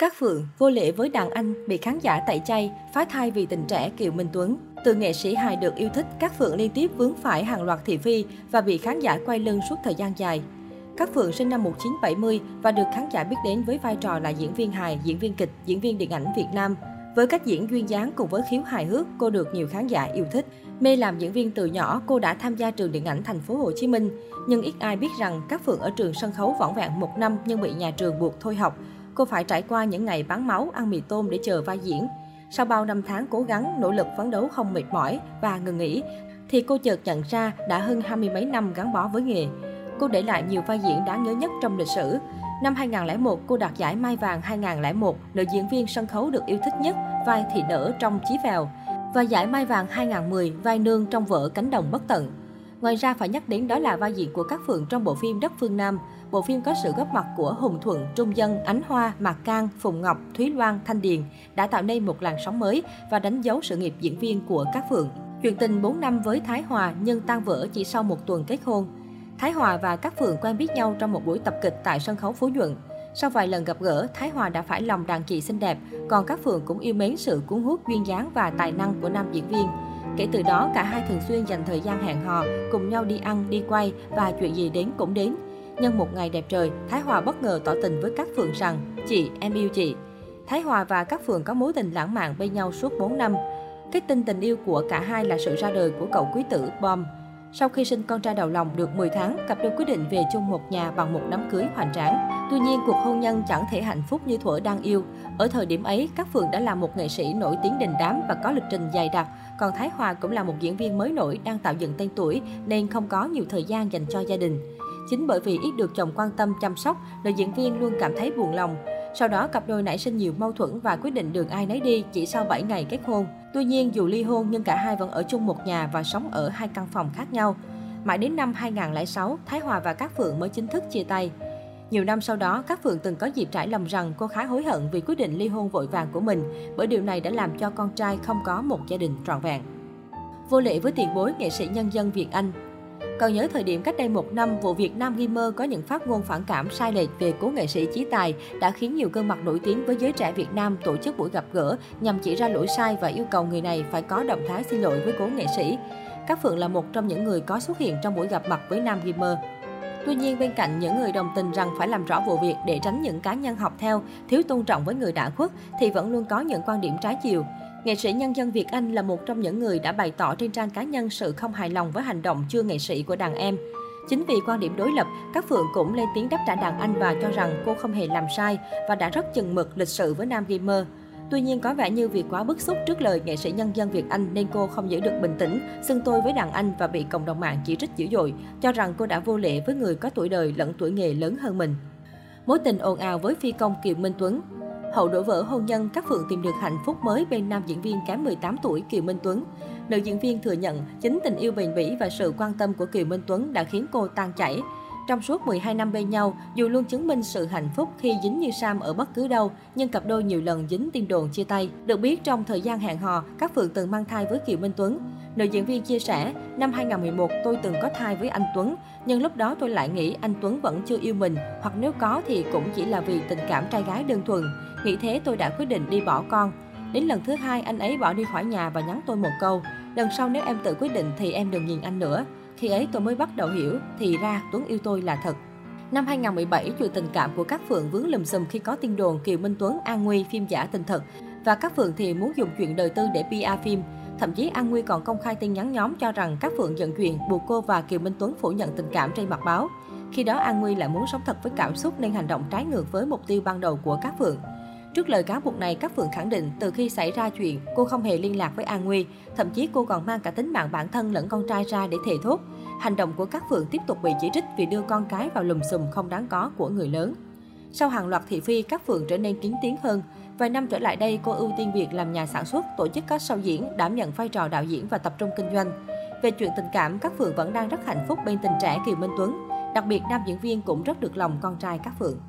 Các Phượng vô lễ với đàn anh bị khán giả tẩy chay, phá thai vì tình trẻ Kiều Minh Tuấn. Từ nghệ sĩ hài được yêu thích, Các Phượng liên tiếp vướng phải hàng loạt thị phi và bị khán giả quay lưng suốt thời gian dài. Các Phượng sinh năm 1970 và được khán giả biết đến với vai trò là diễn viên hài, diễn viên kịch, diễn viên điện ảnh Việt Nam. Với cách diễn duyên dáng cùng với khiếu hài hước, cô được nhiều khán giả yêu thích. Mê làm diễn viên từ nhỏ, cô đã tham gia trường điện ảnh thành phố Hồ Chí Minh. Nhưng ít ai biết rằng Các Phượng ở trường sân khấu vỏn vẹn một năm nhưng bị nhà trường buộc thôi học. Cô phải trải qua những ngày bán máu, ăn mì tôm để chờ vai diễn. Sau bao năm tháng cố gắng, nỗ lực phấn đấu không mệt mỏi và ngừng nghỉ, thì cô chợt nhận ra đã hơn hai mươi mấy năm gắn bó với nghề. Cô để lại nhiều vai diễn đáng nhớ nhất trong lịch sử. Năm 2001, cô đạt giải Mai Vàng 2001, nữ diễn viên sân khấu được yêu thích nhất, vai thị nở trong Chí Phèo. Và giải Mai Vàng 2010, vai nương trong vở Cánh đồng bất tận. Ngoài ra phải nhắc đến đó là vai diễn của các Phượng trong bộ phim Đất Phương Nam. Bộ phim có sự góp mặt của Hùng Thuận, Trung Dân, Ánh Hoa, Mạc Cang, Phùng Ngọc, Thúy Loan, Thanh Điền đã tạo nên một làn sóng mới và đánh dấu sự nghiệp diễn viên của các Phượng. Chuyện tình 4 năm với Thái Hòa nhưng tan vỡ chỉ sau một tuần kết hôn. Thái Hòa và các Phượng quen biết nhau trong một buổi tập kịch tại sân khấu Phú Nhuận. Sau vài lần gặp gỡ, Thái Hòa đã phải lòng đàn chị xinh đẹp, còn các Phượng cũng yêu mến sự cuốn hút duyên dáng và tài năng của nam diễn viên. Kể từ đó, cả hai thường xuyên dành thời gian hẹn hò, cùng nhau đi ăn, đi quay và chuyện gì đến cũng đến. Nhân một ngày đẹp trời, Thái Hòa bất ngờ tỏ tình với các Phượng rằng, chị, em yêu chị. Thái Hòa và các Phượng có mối tình lãng mạn bên nhau suốt 4 năm. Kết tinh tình yêu của cả hai là sự ra đời của cậu quý tử Bom. Sau khi sinh con trai đầu lòng được 10 tháng, cặp đôi quyết định về chung một nhà bằng một đám cưới hoành tráng. Tuy nhiên, cuộc hôn nhân chẳng thể hạnh phúc như thuở đang yêu. Ở thời điểm ấy, các Phượng đã là một nghệ sĩ nổi tiếng đình đám và có lịch trình dày đặc, còn Thái Hòa cũng là một diễn viên mới nổi đang tạo dựng tên tuổi nên không có nhiều thời gian dành cho gia đình. Chính bởi vì ít được chồng quan tâm chăm sóc, nữ diễn viên luôn cảm thấy buồn lòng. Sau đó, cặp đôi nảy sinh nhiều mâu thuẫn và quyết định đường ai nấy đi chỉ sau 7 ngày kết hôn. Tuy nhiên, dù ly hôn nhưng cả hai vẫn ở chung một nhà và sống ở hai căn phòng khác nhau. Mãi đến năm 2006, Thái Hòa và Cát Phượng mới chính thức chia tay. Nhiều năm sau đó, Cát Phượng từng có dịp trải lòng rằng cô khá hối hận vì quyết định ly hôn vội vàng của mình, bởi điều này đã làm cho con trai không có một gia đình trọn vẹn. Vô lệ với tiền bối nghệ sĩ nhân dân Việt Anh, còn nhớ thời điểm cách đây một năm, vụ việc Nam Gamer có những phát ngôn phản cảm sai lệch về cố nghệ sĩ Chí Tài đã khiến nhiều gương mặt nổi tiếng với giới trẻ Việt Nam tổ chức buổi gặp gỡ nhằm chỉ ra lỗi sai và yêu cầu người này phải có động thái xin lỗi với cố nghệ sĩ. Các Phượng là một trong những người có xuất hiện trong buổi gặp mặt với Nam Gamer. Tuy nhiên, bên cạnh những người đồng tình rằng phải làm rõ vụ việc để tránh những cá nhân học theo, thiếu tôn trọng với người đã khuất, thì vẫn luôn có những quan điểm trái chiều. Nghệ sĩ nhân dân Việt Anh là một trong những người đã bày tỏ trên trang cá nhân sự không hài lòng với hành động chưa nghệ sĩ của đàn em. Chính vì quan điểm đối lập, các Phượng cũng lên tiếng đáp trả đàn anh và cho rằng cô không hề làm sai và đã rất chừng mực lịch sự với nam gamer. Tuy nhiên có vẻ như vì quá bức xúc trước lời nghệ sĩ nhân dân Việt Anh nên cô không giữ được bình tĩnh, xưng tôi với đàn anh và bị cộng đồng mạng chỉ trích dữ dội, cho rằng cô đã vô lễ với người có tuổi đời lẫn tuổi nghề lớn hơn mình. Mối tình ồn ào với phi công Kiều Minh Tuấn Hậu đổ vỡ hôn nhân, các Phượng tìm được hạnh phúc mới bên nam diễn viên kém 18 tuổi Kiều Minh Tuấn. Nữ diễn viên thừa nhận chính tình yêu bền bỉ và sự quan tâm của Kiều Minh Tuấn đã khiến cô tan chảy. Trong suốt 12 năm bên nhau, dù luôn chứng minh sự hạnh phúc khi dính như Sam ở bất cứ đâu, nhưng cặp đôi nhiều lần dính tin đồn chia tay. Được biết, trong thời gian hẹn hò, các Phượng từng mang thai với Kiều Minh Tuấn. Nữ diễn viên chia sẻ, năm 2011 tôi từng có thai với anh Tuấn, nhưng lúc đó tôi lại nghĩ anh Tuấn vẫn chưa yêu mình, hoặc nếu có thì cũng chỉ là vì tình cảm trai gái đơn thuần. Nghĩ thế tôi đã quyết định đi bỏ con. Đến lần thứ hai anh ấy bỏ đi khỏi nhà và nhắn tôi một câu, lần sau nếu em tự quyết định thì em đừng nhìn anh nữa. Khi ấy tôi mới bắt đầu hiểu, thì ra Tuấn yêu tôi là thật. Năm 2017, chuyện tình cảm của các Phượng vướng lùm xùm khi có tin đồn Kiều Minh Tuấn an nguy phim giả tình thật. Và các Phượng thì muốn dùng chuyện đời tư để PR phim. Thậm chí An Nguy còn công khai tin nhắn nhóm cho rằng các Phượng giận chuyện buộc cô và Kiều Minh Tuấn phủ nhận tình cảm trên mặt báo. Khi đó An Nguy lại muốn sống thật với cảm xúc nên hành động trái ngược với mục tiêu ban đầu của các Phượng. Trước lời cáo buộc này, các Phượng khẳng định từ khi xảy ra chuyện, cô không hề liên lạc với An Nguy, thậm chí cô còn mang cả tính mạng bản thân lẫn con trai ra để thề thốt. Hành động của các Phượng tiếp tục bị chỉ trích vì đưa con cái vào lùm xùm không đáng có của người lớn. Sau hàng loạt thị phi, các Phượng trở nên kín tiếng hơn. Vài năm trở lại đây, cô ưu tiên việc làm nhà sản xuất, tổ chức các show diễn, đảm nhận vai trò đạo diễn và tập trung kinh doanh. Về chuyện tình cảm, các Phượng vẫn đang rất hạnh phúc bên tình trẻ Kiều Minh Tuấn. Đặc biệt, nam diễn viên cũng rất được lòng con trai các Phượng.